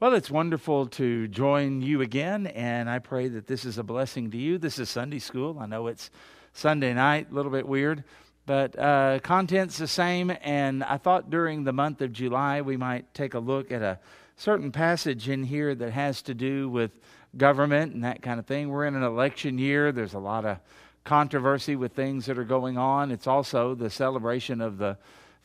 Well, it's wonderful to join you again, and I pray that this is a blessing to you. This is Sunday school. I know it's Sunday night, a little bit weird, but uh, content's the same. And I thought during the month of July we might take a look at a certain passage in here that has to do with government and that kind of thing. We're in an election year, there's a lot of controversy with things that are going on. It's also the celebration of the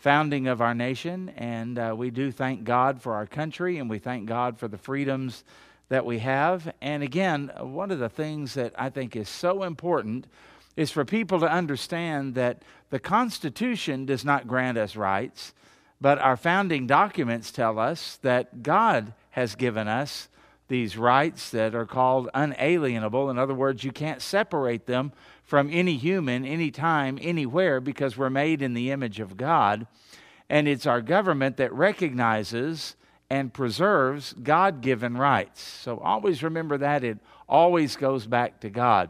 founding of our nation, and uh, we do thank God for our country, and we thank God for the freedoms that we have. And again, one of the things that I think is so important is for people to understand that the Constitution does not grant us rights, but our founding documents tell us that God has given us these rights that are called unalienable. In other words, you can't separate them from any human, anytime, anywhere, because we're made in the image of God. And it's our government that recognizes and preserves God given rights. So always remember that. It always goes back to God.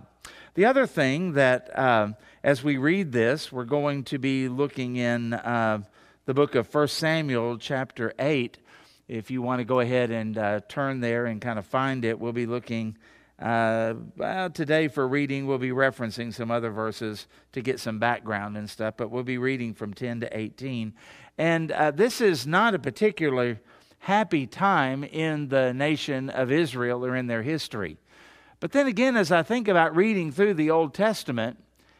The other thing that, uh, as we read this, we're going to be looking in uh, the book of 1 Samuel, chapter 8. If you want to go ahead and uh, turn there and kind of find it, we'll be looking uh, well, today for reading, we'll be referencing some other verses to get some background and stuff, but we'll be reading from 10 to 18. And uh, this is not a particularly happy time in the nation of Israel or in their history. But then again, as I think about reading through the Old Testament,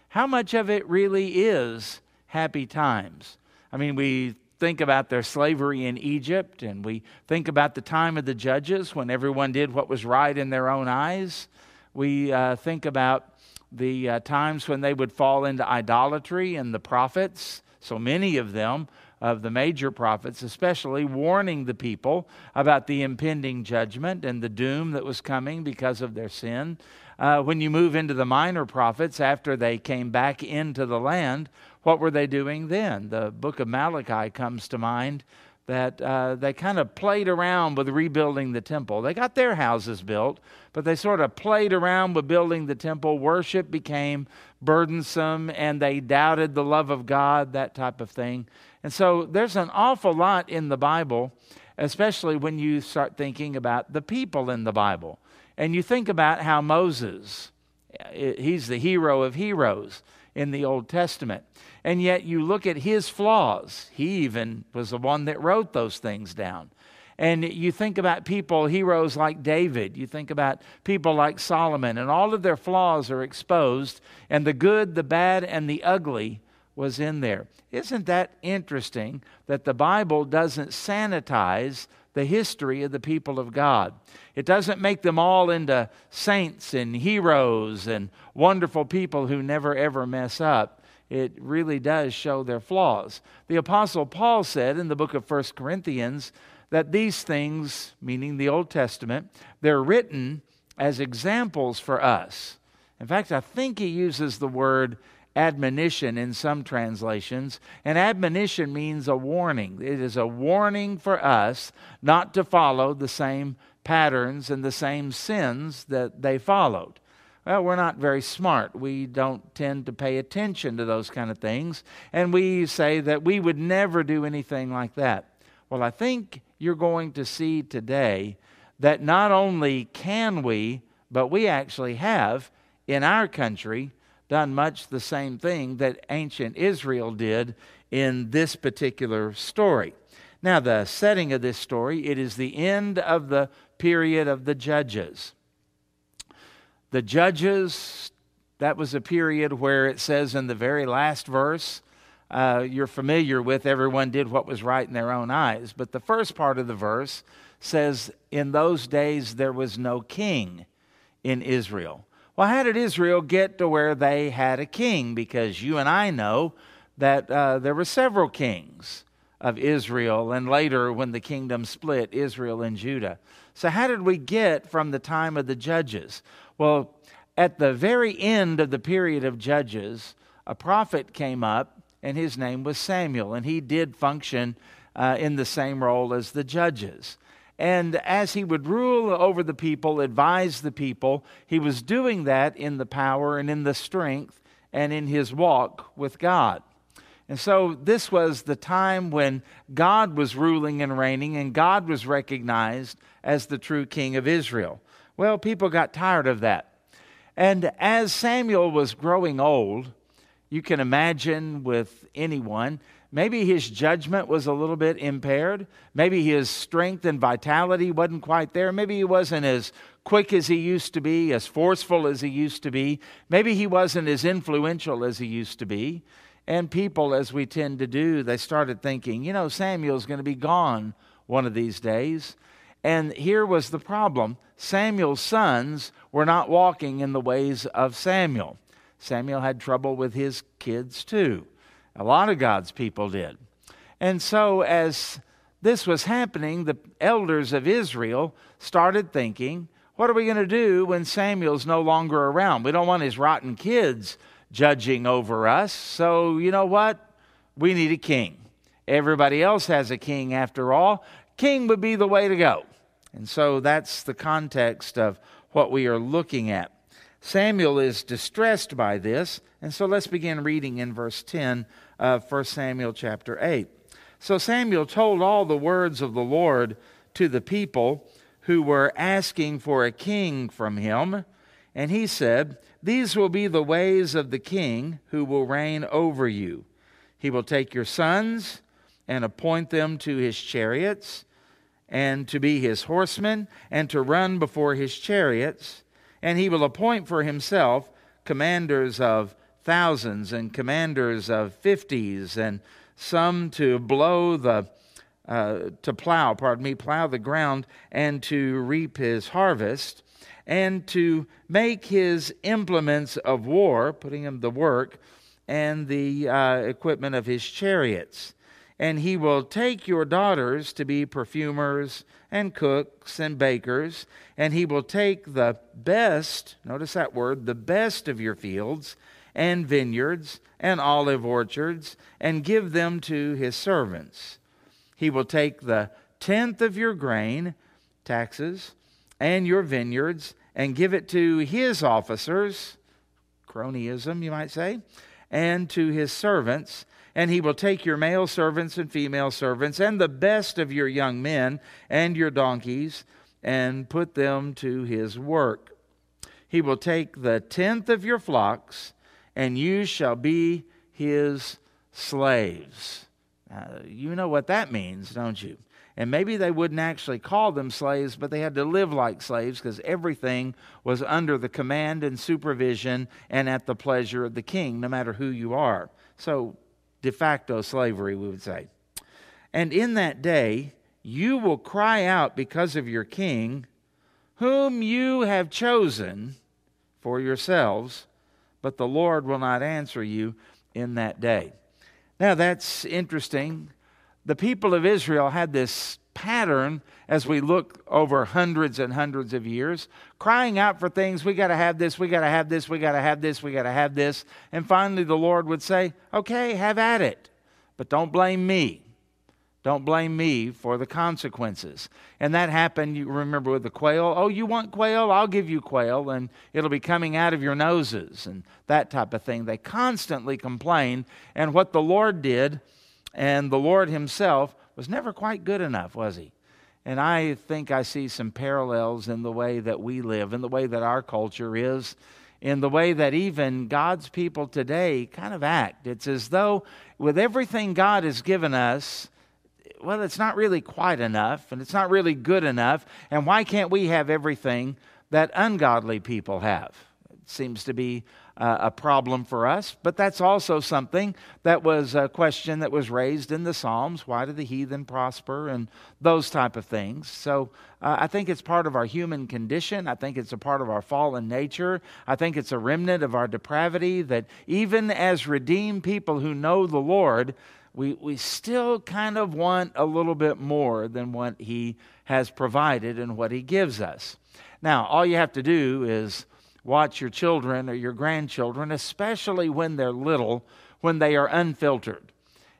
how much of it really is happy times? I mean, we think about their slavery in Egypt, and we think about the time of the judges when everyone did what was right in their own eyes. We uh, think about the uh, times when they would fall into idolatry and the prophets, so many of them, of the major prophets, especially warning the people about the impending judgment and the doom that was coming because of their sin. Uh, when you move into the minor prophets, after they came back into the land, what were they doing then? The book of Malachi comes to mind that uh, they kind of played around with rebuilding the temple. They got their houses built, but they sort of played around with building the temple. Worship became burdensome and they doubted the love of God, that type of thing. And so there's an awful lot in the Bible, especially when you start thinking about the people in the Bible. And you think about how Moses, he's the hero of heroes in the Old Testament. And yet you look at his flaws. He even was the one that wrote those things down. And you think about people, heroes like David, you think about people like Solomon, and all of their flaws are exposed, and the good, the bad, and the ugly was in there. Isn't that interesting that the Bible doesn't sanitize the history of the people of God? It doesn't make them all into saints and heroes and wonderful people who never ever mess up it really does show their flaws. The Apostle Paul said in the book of 1 Corinthians that these things, meaning the Old Testament, they're written as examples for us. In fact, I think he uses the word admonition in some translations, and admonition means a warning. It is a warning for us not to follow the same patterns and the same sins that they followed. Well, we're not very smart. We don't tend to pay attention to those kind of things. And we say that we would never do anything like that. Well, I think you're going to see today that not only can we, but we actually have in our country done much the same thing that ancient Israel did in this particular story. Now, the setting of this story, it is the end of the period of the judges. The judges, that was a period where it says in the very last verse, uh, you're familiar with everyone did what was right in their own eyes. But the first part of the verse says, In those days there was no king in Israel. Well, how did Israel get to where they had a king? Because you and I know that uh, there were several kings of Israel, and later when the kingdom split, Israel and Judah. So, how did we get from the time of the judges? Well, at the very end of the period of Judges, a prophet came up, and his name was Samuel, and he did function uh, in the same role as the judges. And as he would rule over the people, advise the people, he was doing that in the power and in the strength and in his walk with God. And so this was the time when God was ruling and reigning, and God was recognized as the true king of Israel. Well, people got tired of that. And as Samuel was growing old, you can imagine with anyone, maybe his judgment was a little bit impaired. Maybe his strength and vitality wasn't quite there. Maybe he wasn't as quick as he used to be, as forceful as he used to be. Maybe he wasn't as influential as he used to be. And people, as we tend to do, they started thinking, you know, Samuel's going to be gone one of these days. And here was the problem Samuel's sons were not walking in the ways of Samuel. Samuel had trouble with his kids too. A lot of God's people did. And so, as this was happening, the elders of Israel started thinking, what are we going to do when Samuel's no longer around? We don't want his rotten kids judging over us. So, you know what? We need a king. Everybody else has a king after all. King would be the way to go. And so that's the context of what we are looking at. Samuel is distressed by this, and so let's begin reading in verse 10 of 1 Samuel chapter 8. So Samuel told all the words of the Lord to the people who were asking for a king from him, and he said, These will be the ways of the king who will reign over you. He will take your sons and appoint them to his chariots and to be his horsemen, and to run before his chariots. And he will appoint for himself commanders of thousands and commanders of fifties, and some to blow the uh, to plow, pardon me, plow the ground and to reap his harvest, and to make his implements of war, putting him to work, and the uh, equipment of his chariots and he will take your daughters to be perfumers and cooks and bakers, and he will take the best, notice that word, the best of your fields and vineyards and olive orchards, and give them to his servants. He will take the tenth of your grain, taxes, and your vineyards, and give it to his officers, cronyism, you might say, and to his servants and he will take your male servants and female servants and the best of your young men and your donkeys and put them to his work. He will take the tenth of your flocks, and you shall be his slaves. Uh, you know what that means, don't you? And maybe they wouldn't actually call them slaves, but they had to live like slaves because everything was under the command and supervision and at the pleasure of the king, no matter who you are. So de facto slavery, we would say. And in that day, you will cry out because of your king, whom you have chosen for yourselves, but the Lord will not answer you in that day. Now, that's interesting. The people of Israel had this pattern as we look over hundreds and hundreds of years, crying out for things. We got to have this, we got to have this, we got to have this, we got to have this. And finally, the Lord would say, Okay, have at it, but don't blame me. Don't blame me for the consequences. And that happened, you remember, with the quail. Oh, you want quail? I'll give you quail, and it'll be coming out of your noses, and that type of thing. They constantly complained. And what the Lord did, and the Lord Himself, was never quite good enough, was He? And I think I see some parallels in the way that we live, in the way that our culture is, in the way that even God's people today kind of act. It's as though with everything God has given us, well, it's not really quite enough and it's not really good enough. And why can't we have everything that ungodly people have? Seems to be uh, a problem for us, but that's also something that was a question that was raised in the Psalms. Why do the heathen prosper? And those type of things. So uh, I think it's part of our human condition. I think it's a part of our fallen nature. I think it's a remnant of our depravity that even as redeemed people who know the Lord, we, we still kind of want a little bit more than what He has provided and what He gives us. Now, all you have to do is watch your children or your grandchildren, especially when they're little, when they are unfiltered.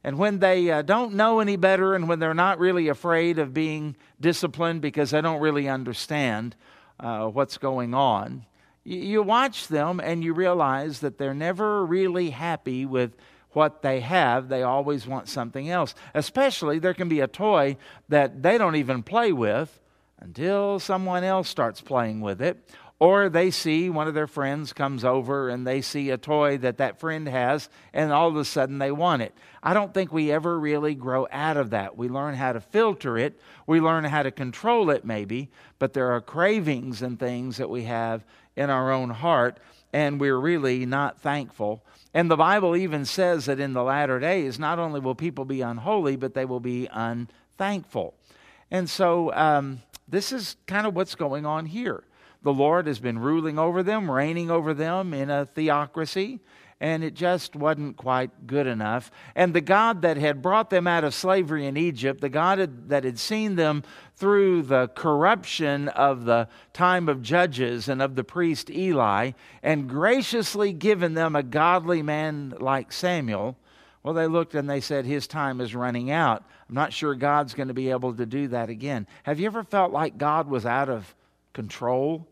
And when they uh, don't know any better and when they're not really afraid of being disciplined because they don't really understand uh, what's going on, you, you watch them and you realize that they're never really happy with what they have, they always want something else. Especially, there can be a toy that they don't even play with until someone else starts playing with it. Or they see one of their friends comes over and they see a toy that that friend has, and all of a sudden they want it. I don't think we ever really grow out of that. We learn how to filter it, we learn how to control it, maybe, but there are cravings and things that we have in our own heart, and we're really not thankful and the Bible even says that in the latter days, not only will people be unholy, but they will be unthankful. And so um, this is kind of what's going on here. The Lord has been ruling over them, reigning over them in a theocracy and it just wasn't quite good enough. And the God that had brought them out of slavery in Egypt, the God that had seen them through the corruption of the time of Judges and of the priest Eli, and graciously given them a godly man like Samuel, well, they looked and they said, His time is running out. I'm not sure God's going to be able to do that again. Have you ever felt like God was out of control?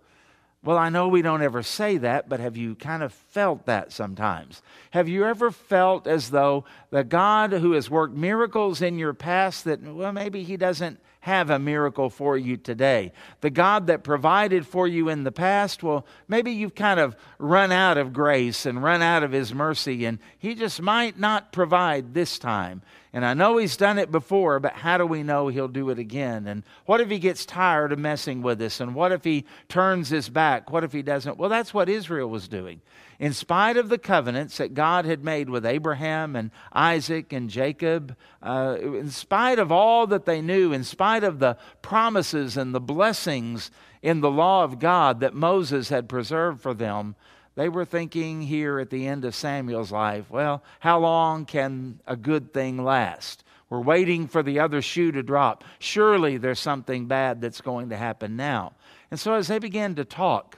Well, I know we don't ever say that, but have you kind of felt that sometimes? Have you ever felt as though the God who has worked miracles in your past that, well, maybe He doesn't have a miracle for you today? The God that provided for you in the past, well, maybe you've kind of run out of grace and run out of His mercy, and He just might not provide this time. And I know he's done it before, but how do we know he'll do it again? And what if he gets tired of messing with us? And what if he turns his back? What if he doesn't? Well, that's what Israel was doing. In spite of the covenants that God had made with Abraham and Isaac and Jacob, uh, in spite of all that they knew, in spite of the promises and the blessings in the law of God that Moses had preserved for them, they were thinking here at the end of Samuel's life, well, how long can a good thing last? We're waiting for the other shoe to drop. Surely there's something bad that's going to happen now. And so as they began to talk,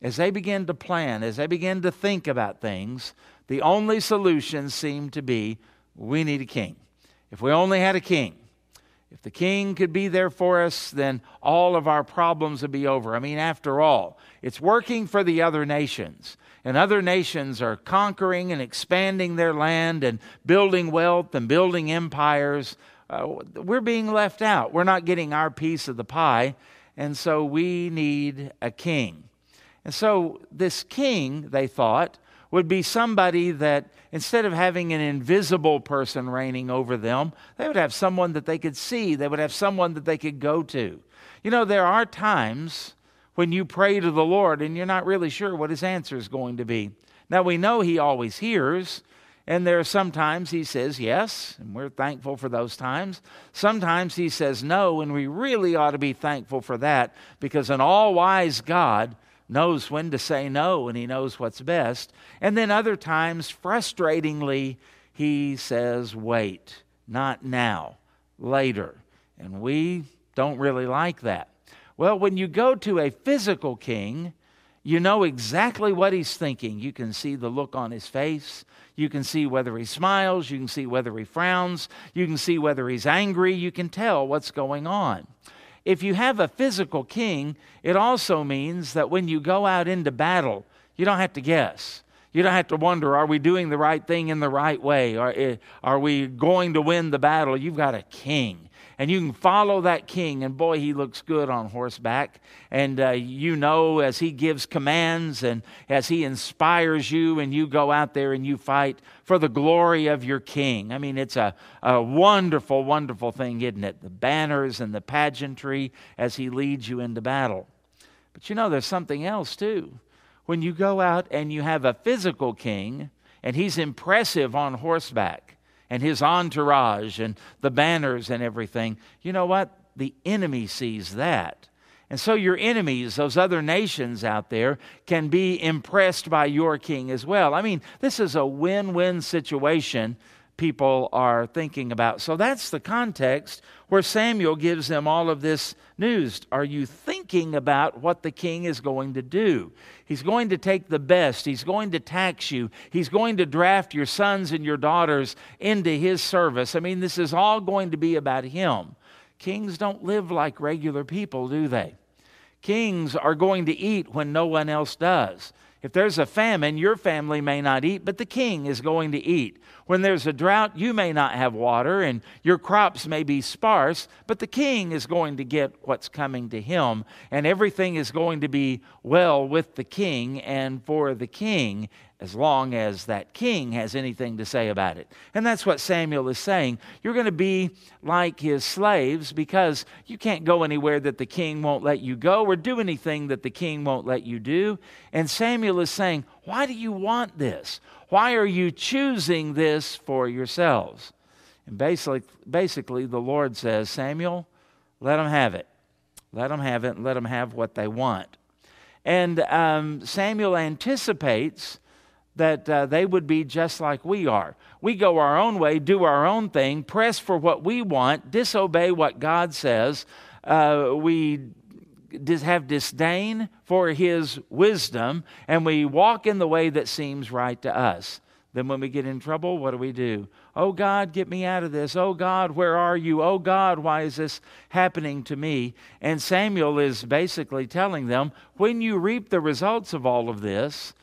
as they began to plan, as they began to think about things, the only solution seemed to be we need a king. If we only had a king, if the king could be there for us, then all of our problems would be over. I mean, after all, it's working for the other nations. And other nations are conquering and expanding their land and building wealth and building empires. Uh, we're being left out. We're not getting our piece of the pie. And so we need a king. And so this king, they thought, would be somebody that instead of having an invisible person reigning over them, they would have someone that they could see. They would have someone that they could go to. You know, there are times when you pray to the Lord and you're not really sure what his answer is going to be. Now, we know he always hears, and there are sometimes he says yes, and we're thankful for those times. Sometimes he says no, and we really ought to be thankful for that because an all wise God knows when to say no and he knows what's best. And then other times, frustratingly, he says, wait, not now, later. And we don't really like that. Well, when you go to a physical king, you know exactly what he's thinking. You can see the look on his face. You can see whether he smiles. You can see whether he frowns. You can see whether he's angry. You can tell what's going on if you have a physical king, it also means that when you go out into battle, you don't have to guess. You don't have to wonder, are we doing the right thing in the right way? Are, eh, are we going to win the battle? You've got a king and you can follow that king. And boy, he looks good on horseback. And uh, you know, as he gives commands and as he inspires you, and you go out there and you fight for the glory of your king. I mean, it's a, a wonderful, wonderful thing, isn't it? The banners and the pageantry as he leads you into battle. But you know, there's something else too. When you go out and you have a physical king, and he's impressive on horseback, and his entourage and the banners and everything, you know what? The enemy sees that. And so your enemies, those other nations out there, can be impressed by your king as well. I mean, this is a win win situation people are thinking about. So that's the context where Samuel gives them all of this news. Are you thinking about what the king is going to do? He's going to take the best, he's going to tax you, he's going to draft your sons and your daughters into his service. I mean, this is all going to be about him. Kings don't live like regular people, do they? Kings are going to eat when no one else does. If there's a famine, your family may not eat, but the king is going to eat. When there's a drought, you may not have water, and your crops may be sparse, but the king is going to get what's coming to him, and everything is going to be well with the king and for the king as long as that king has anything to say about it. And that's what Samuel is saying. You're going to be like his slaves because you can't go anywhere that the king won't let you go or do anything that the king won't let you do. And Samuel is saying, Why do you want this? Why are you choosing this for yourselves? And basically, basically the Lord says, Samuel, let them have it. Let them have it and let them have what they want. And um, Samuel anticipates that uh, they would be just like we are. We go our own way, do our own thing, press for what we want, disobey what God says. Uh, we have disdain for His wisdom, and we walk in the way that seems right to us. Then, when we get in trouble, what do we do? Oh God, get me out of this. Oh God, where are you? Oh God, why is this happening to me? And Samuel is basically telling them when you reap the results of all of this,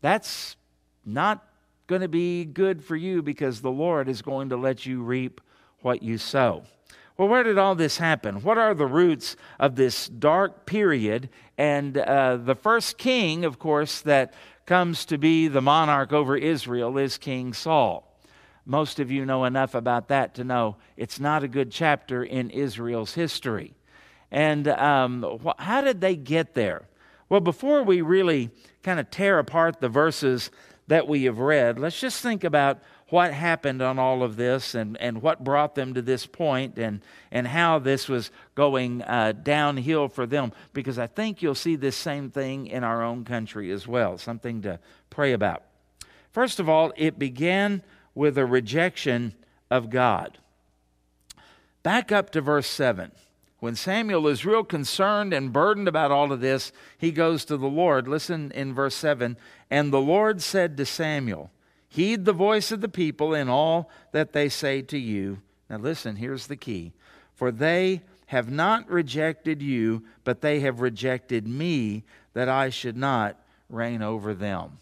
that's not going to be good for you because the Lord is going to let you reap what you sow. Well, where did all this happen? What are the roots of this dark period? And uh, the first king, of course, that comes to be the monarch over Israel is King Saul. Most of you know enough about that to know it's not a good chapter in Israel's history. And um, how did they get there? Well, before we really kind of tear apart the verses that we have read, let's just think about what happened on all of this and, and what brought them to this point and, and how this was going uh, downhill for them, because I think you'll see this same thing in our own country as well, something to pray about. First of all, it began with a rejection of God. Back up to verse 7. When Samuel is real concerned and burdened about all of this, he goes to the Lord. Listen in verse 7 And the Lord said to Samuel, Heed the voice of the people in all that they say to you. Now, listen, here's the key. For they have not rejected you, but they have rejected me, that I should not reign over them.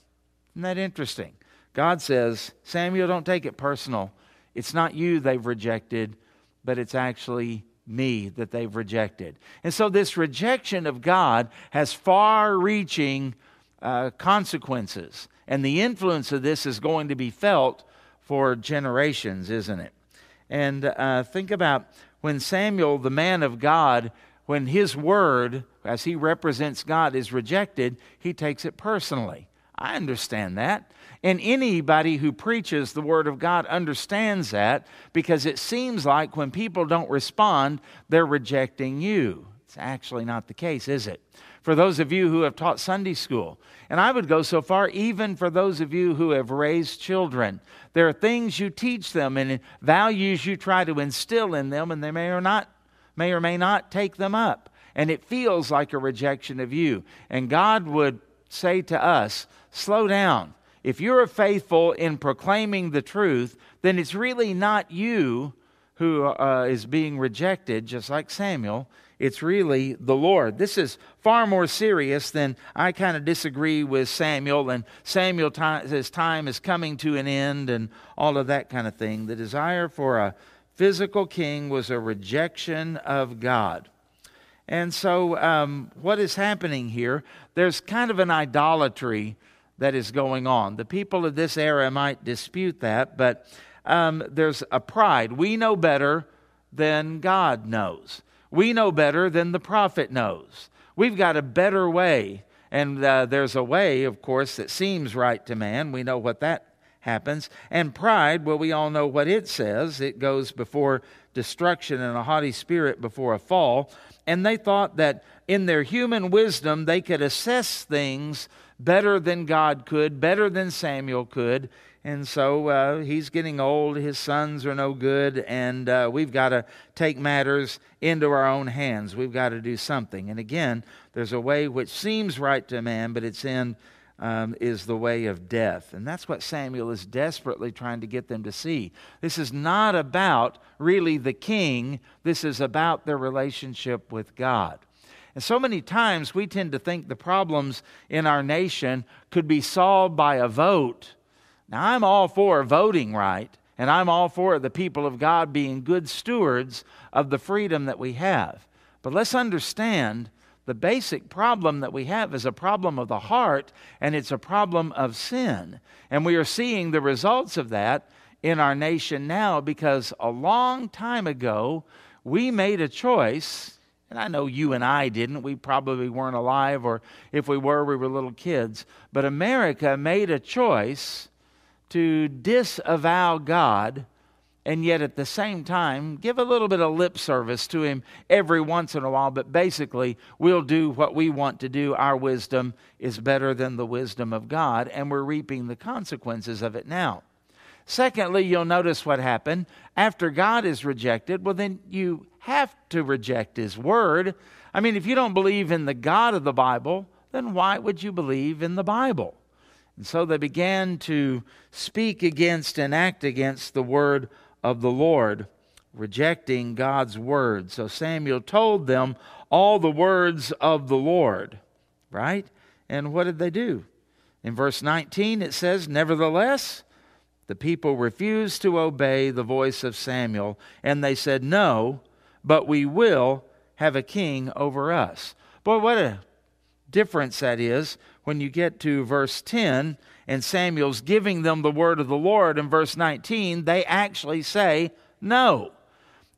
Isn't that interesting? God says, Samuel, don't take it personal. It's not you they've rejected, but it's actually me that they've rejected. And so this rejection of God has far reaching uh, consequences. And the influence of this is going to be felt for generations, isn't it? And uh, think about when Samuel, the man of God, when his word, as he represents God, is rejected, he takes it personally. I understand that. And anybody who preaches the Word of God understands that because it seems like when people don't respond, they're rejecting you. It's actually not the case, is it? For those of you who have taught Sunday school, and I would go so far, even for those of you who have raised children, there are things you teach them and values you try to instill in them, and they may or not may or may not take them up. And it feels like a rejection of you. And God would say to us, slow down if you're faithful in proclaiming the truth, then it's really not you who uh, is being rejected, just like Samuel. It's really the Lord. This is far more serious than I kind of disagree with Samuel, and Samuel his time is coming to an end, and all of that kind of thing. The desire for a physical king was a rejection of God. And so, um, what is happening here? There's kind of an idolatry that is going on. The people of this era might dispute that, but um, there's a pride. We know better than God knows. We know better than the prophet knows. We've got a better way. And uh, there's a way, of course, that seems right to man. We know what that happens. And pride, well, we all know what it says. It goes before destruction and a haughty spirit before a fall. And they thought that in their human wisdom, they could assess things better than God could, better than Samuel could. And so uh, he's getting old, his sons are no good, and uh, we've got to take matters into our own hands. We've got to do something. And again, there's a way which seems right to a man, but its end um, is the way of death. And that's what Samuel is desperately trying to get them to see. This is not about really the king, this is about their relationship with God. And so many times we tend to think the problems in our nation could be solved by a vote. Now, I'm all for voting right, and I'm all for the people of God being good stewards of the freedom that we have. But let's understand the basic problem that we have is a problem of the heart, and it's a problem of sin. And we are seeing the results of that in our nation now because a long time ago, we made a choice and I know you and I didn't. We probably weren't alive, or if we were, we were little kids. But America made a choice to disavow God and yet at the same time give a little bit of lip service to Him every once in a while. But basically, we'll do what we want to do. Our wisdom is better than the wisdom of God, and we're reaping the consequences of it now. Secondly, you'll notice what happened. After God is rejected, well, then you have to reject His Word. I mean, if you don't believe in the God of the Bible, then why would you believe in the Bible? And so they began to speak against and act against the Word of the Lord, rejecting God's Word. So Samuel told them all the words of the Lord, right? And what did they do? In verse 19, it says, Nevertheless, the people refused to obey the voice of Samuel, and they said, No, but we will have a king over us. Boy, what a difference that is when you get to verse 10 and Samuel's giving them the word of the Lord. In verse 19, they actually say no.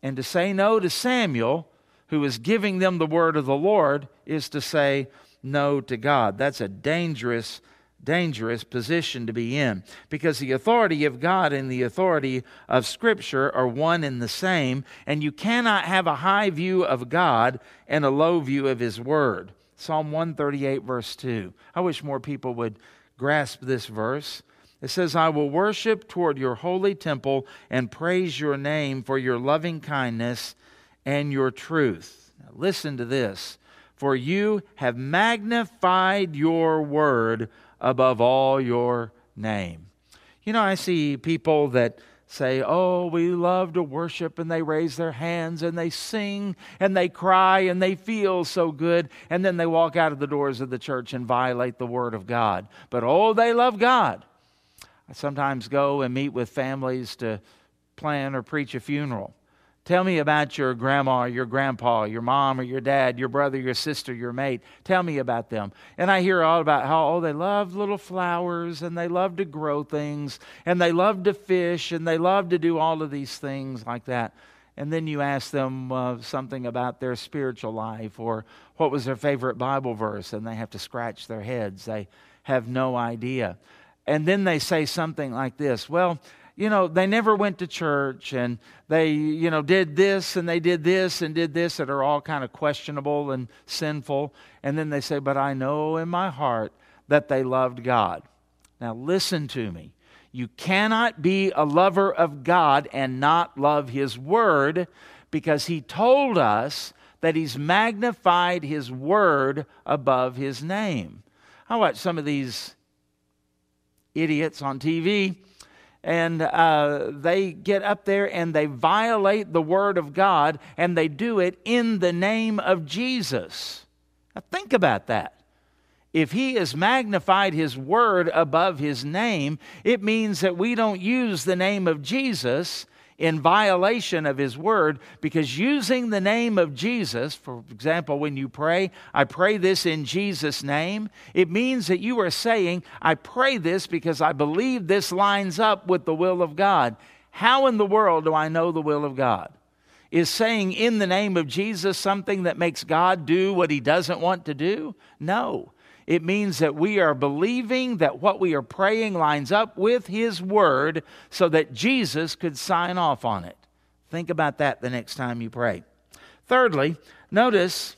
And to say no to Samuel, who is giving them the word of the Lord, is to say no to God. That's a dangerous dangerous position to be in because the authority of God and the authority of Scripture are one and the same, and you cannot have a high view of God and a low view of His Word. Psalm 138, verse 2. I wish more people would grasp this verse. It says, I will worship toward your holy temple and praise your name for your loving kindness and your truth. Now, listen to this. For you have magnified your word above all your name. You know, I see people that say, Oh, we love to worship, and they raise their hands and they sing and they cry and they feel so good, and then they walk out of the doors of the church and violate the Word of God. But oh, they love God. I sometimes go and meet with families to plan or preach a funeral. Tell me about your grandma, your grandpa, your mom or your dad, your brother, your sister, your mate. Tell me about them. And I hear all about how, oh, they love little flowers and they love to grow things and they love to fish and they love to do all of these things like that. And then you ask them uh, something about their spiritual life or what was their favorite Bible verse, and they have to scratch their heads. They have no idea. And then they say something like this Well, you know, they never went to church and they, you know, did this and they did this and did this that are all kind of questionable and sinful. And then they say, But I know in my heart that they loved God. Now, listen to me. You cannot be a lover of God and not love His Word because He told us that He's magnified His Word above His name. I watch some of these idiots on TV and uh, they get up there and they violate the word of God and they do it in the name of Jesus. Now, think about that. If he has magnified his word above his name, it means that we don't use the name of Jesus in violation of his word because using the name of Jesus, for example, when you pray, I pray this in Jesus' name, it means that you are saying, I pray this because I believe this lines up with the will of God. How in the world do I know the will of God? Is saying in the name of Jesus something that makes God do what he doesn't want to do? No. It means that we are believing that what we are praying lines up with His Word so that Jesus could sign off on it. Think about that the next time you pray. Thirdly, notice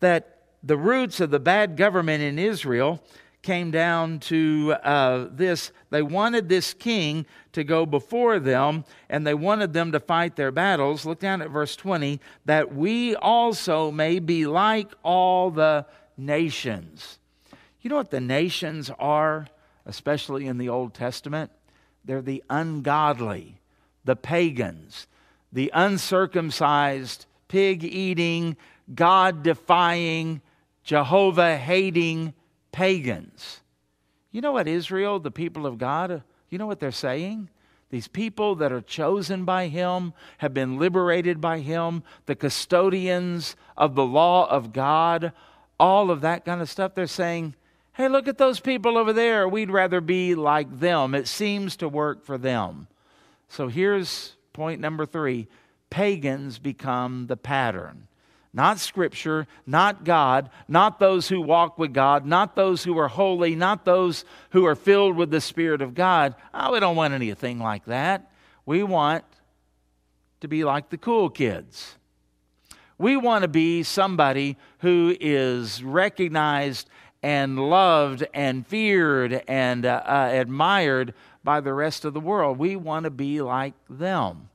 that the roots of the bad government in Israel came down to uh, this. They wanted this king to go before them and they wanted them to fight their battles. Look down at verse 20 that we also may be like all the nations. You know what the nations are, especially in the Old Testament? They're the ungodly, the pagans, the uncircumcised, pig eating, God defying, Jehovah hating pagans. You know what Israel, the people of God, you know what they're saying? These people that are chosen by Him, have been liberated by Him, the custodians of the law of God, all of that kind of stuff, they're saying, hey, look at those people over there. We'd rather be like them. It seems to work for them. So here's point number three pagans become the pattern not Scripture, not God, not those who walk with God, not those who are holy, not those who are filled with the Spirit of God. Oh, we don't want anything like that. We want to be like the cool kids. We want to be somebody who is recognized and loved and feared and uh, uh, admired by the rest of the world. We want to be like them.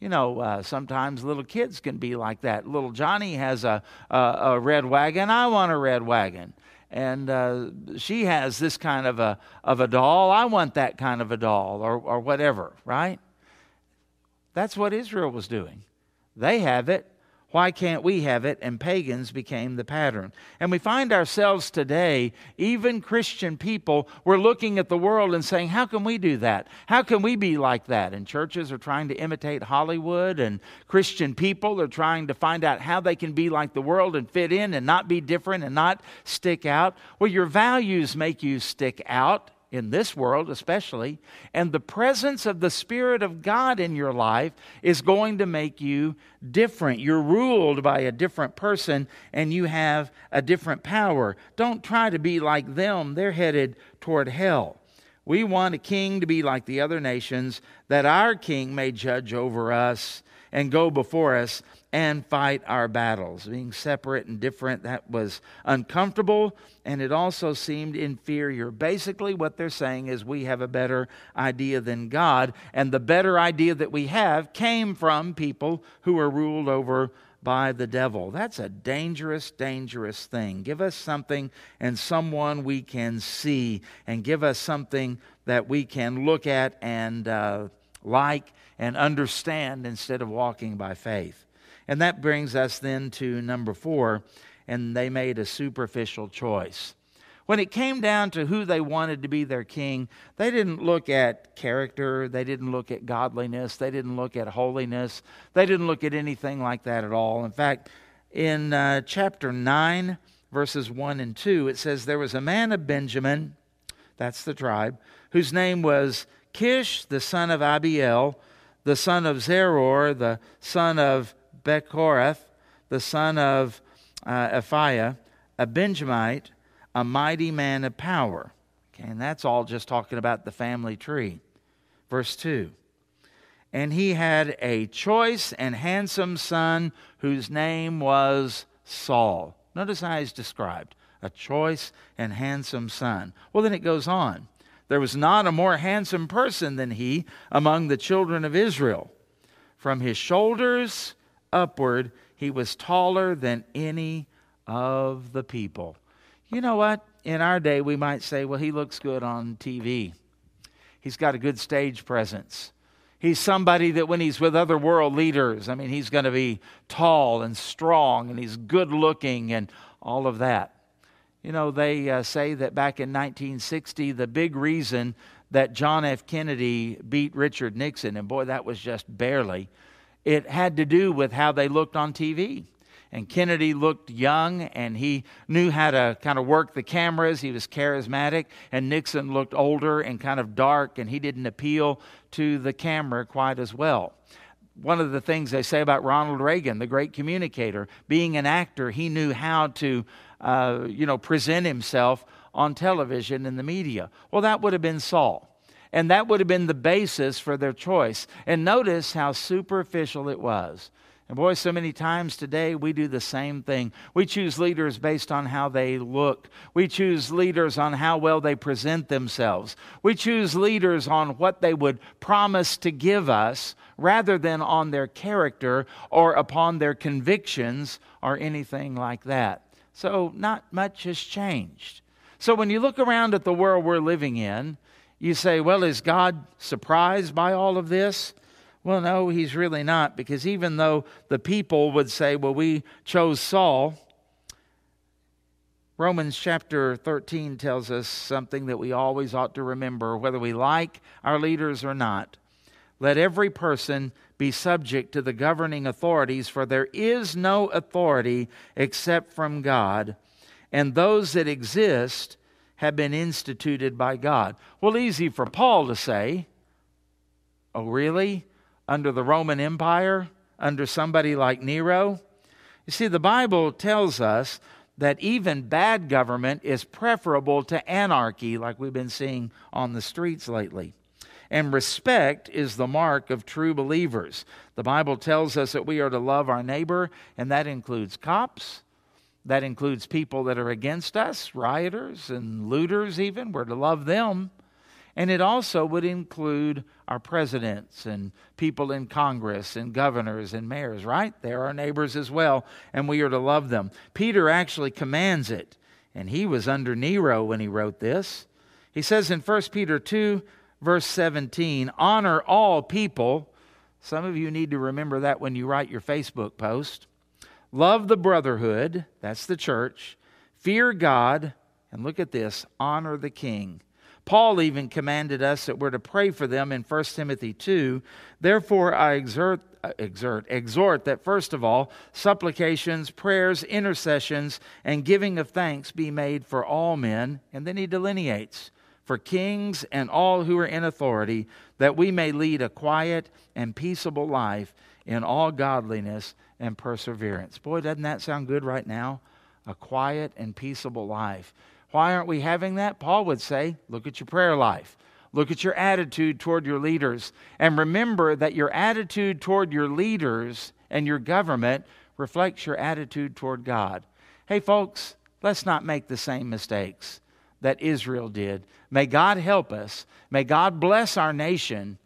You know, uh, sometimes little kids can be like that. Little Johnny has a, a, a red wagon. I want a red wagon. And uh, she has this kind of a, of a doll. I want that kind of a doll or, or whatever, right? That's what Israel was doing. They have it. Why can't we have it? And pagans became the pattern. And we find ourselves today, even Christian people, we're looking at the world and saying, How can we do that? How can we be like that? And churches are trying to imitate Hollywood, and Christian people are trying to find out how they can be like the world and fit in and not be different and not stick out. Well, your values make you stick out in this world especially, and the presence of the Spirit of God in your life is going to make you different. You're ruled by a different person and you have a different power. Don't try to be like them, they're headed toward hell. We want a king to be like the other nations, that our king may judge over us and go before us and fight our battles. Being separate and different, that was uncomfortable and it also seemed inferior. Basically, what they're saying is we have a better idea than God, and the better idea that we have came from people who are ruled over by the devil. That's a dangerous, dangerous thing. Give us something and someone we can see, and give us something that we can look at and uh, like and understand instead of walking by faith. And that brings us then to number four, and they made a superficial choice. When it came down to who they wanted to be their king, they didn't look at character, they didn't look at godliness, they didn't look at holiness, they didn't look at anything like that at all. In fact, in uh, chapter 9, verses 1 and 2, it says, There was a man of Benjamin, that's the tribe, whose name was Kish, the son of Abiel, the son of Zeror, the son of Bechorath, the son of uh, Aphiah, a Benjamite, a mighty man of power. Okay, and that's all just talking about the family tree. Verse 2 And he had a choice and handsome son whose name was Saul. Notice how he's described a choice and handsome son. Well, then it goes on. There was not a more handsome person than he among the children of Israel. From his shoulders upward, he was taller than any of the people. You know what? In our day, we might say, well, he looks good on TV. He's got a good stage presence. He's somebody that when he's with other world leaders, I mean, he's going to be tall and strong and he's good looking and all of that. You know, they uh, say that back in 1960, the big reason that John F. Kennedy beat Richard Nixon, and boy, that was just barely, it had to do with how they looked on TV. And Kennedy looked young and he knew how to kind of work the cameras. He was charismatic. And Nixon looked older and kind of dark and he didn't appeal to the camera quite as well. One of the things they say about Ronald Reagan, the great communicator, being an actor, he knew how to, uh, you know, present himself on television and the media. Well, that would have been Saul. And that would have been the basis for their choice. And notice how superficial it was. And boy, so many times today we do the same thing. We choose leaders based on how they look. We choose leaders on how well they present themselves. We choose leaders on what they would promise to give us rather than on their character or upon their convictions or anything like that. So, not much has changed. So, when you look around at the world we're living in, you say, well, is God surprised by all of this? Well, no, he's really not, because even though the people would say, well, we chose Saul, Romans chapter 13 tells us something that we always ought to remember, whether we like our leaders or not. Let every person be subject to the governing authorities, for there is no authority except from God, and those that exist have been instituted by God. Well, easy for Paul to say, Oh, really? Under the Roman Empire? Under somebody like Nero? You see, the Bible tells us that even bad government is preferable to anarchy, like we've been seeing on the streets lately. And respect is the mark of true believers. The Bible tells us that we are to love our neighbor, and that includes cops. That includes people that are against us, rioters and looters, even. We're to love them. And it also would include our presidents and people in Congress and governors and mayors, right? They're our neighbors as well, and we are to love them. Peter actually commands it, and he was under Nero when he wrote this. He says in 1 Peter 2, verse 17, honor all people. Some of you need to remember that when you write your Facebook post. Love the brotherhood, that's the church. Fear God, and look at this honor the king. Paul even commanded us that we're to pray for them in 1 Timothy 2. Therefore, I exert, uh, exert, exhort that first of all, supplications, prayers, intercessions, and giving of thanks be made for all men. And then he delineates for kings and all who are in authority, that we may lead a quiet and peaceable life in all godliness and perseverance. Boy, doesn't that sound good right now? A quiet and peaceable life. Why aren't we having that? Paul would say, look at your prayer life. Look at your attitude toward your leaders. And remember that your attitude toward your leaders and your government reflects your attitude toward God. Hey, folks, let's not make the same mistakes that Israel did. May God help us. May God bless our nation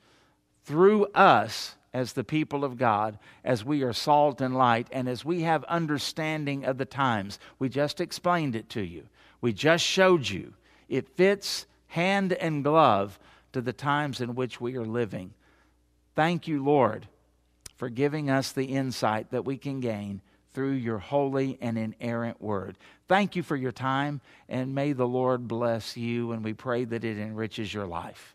through us as the people of God, as we are salt and light, and as we have understanding of the times. We just explained it to you we just showed you. It fits hand and glove to the times in which we are living. Thank you, Lord, for giving us the insight that we can gain through your holy and inerrant word. Thank you for your time, and may the Lord bless you, and we pray that it enriches your life.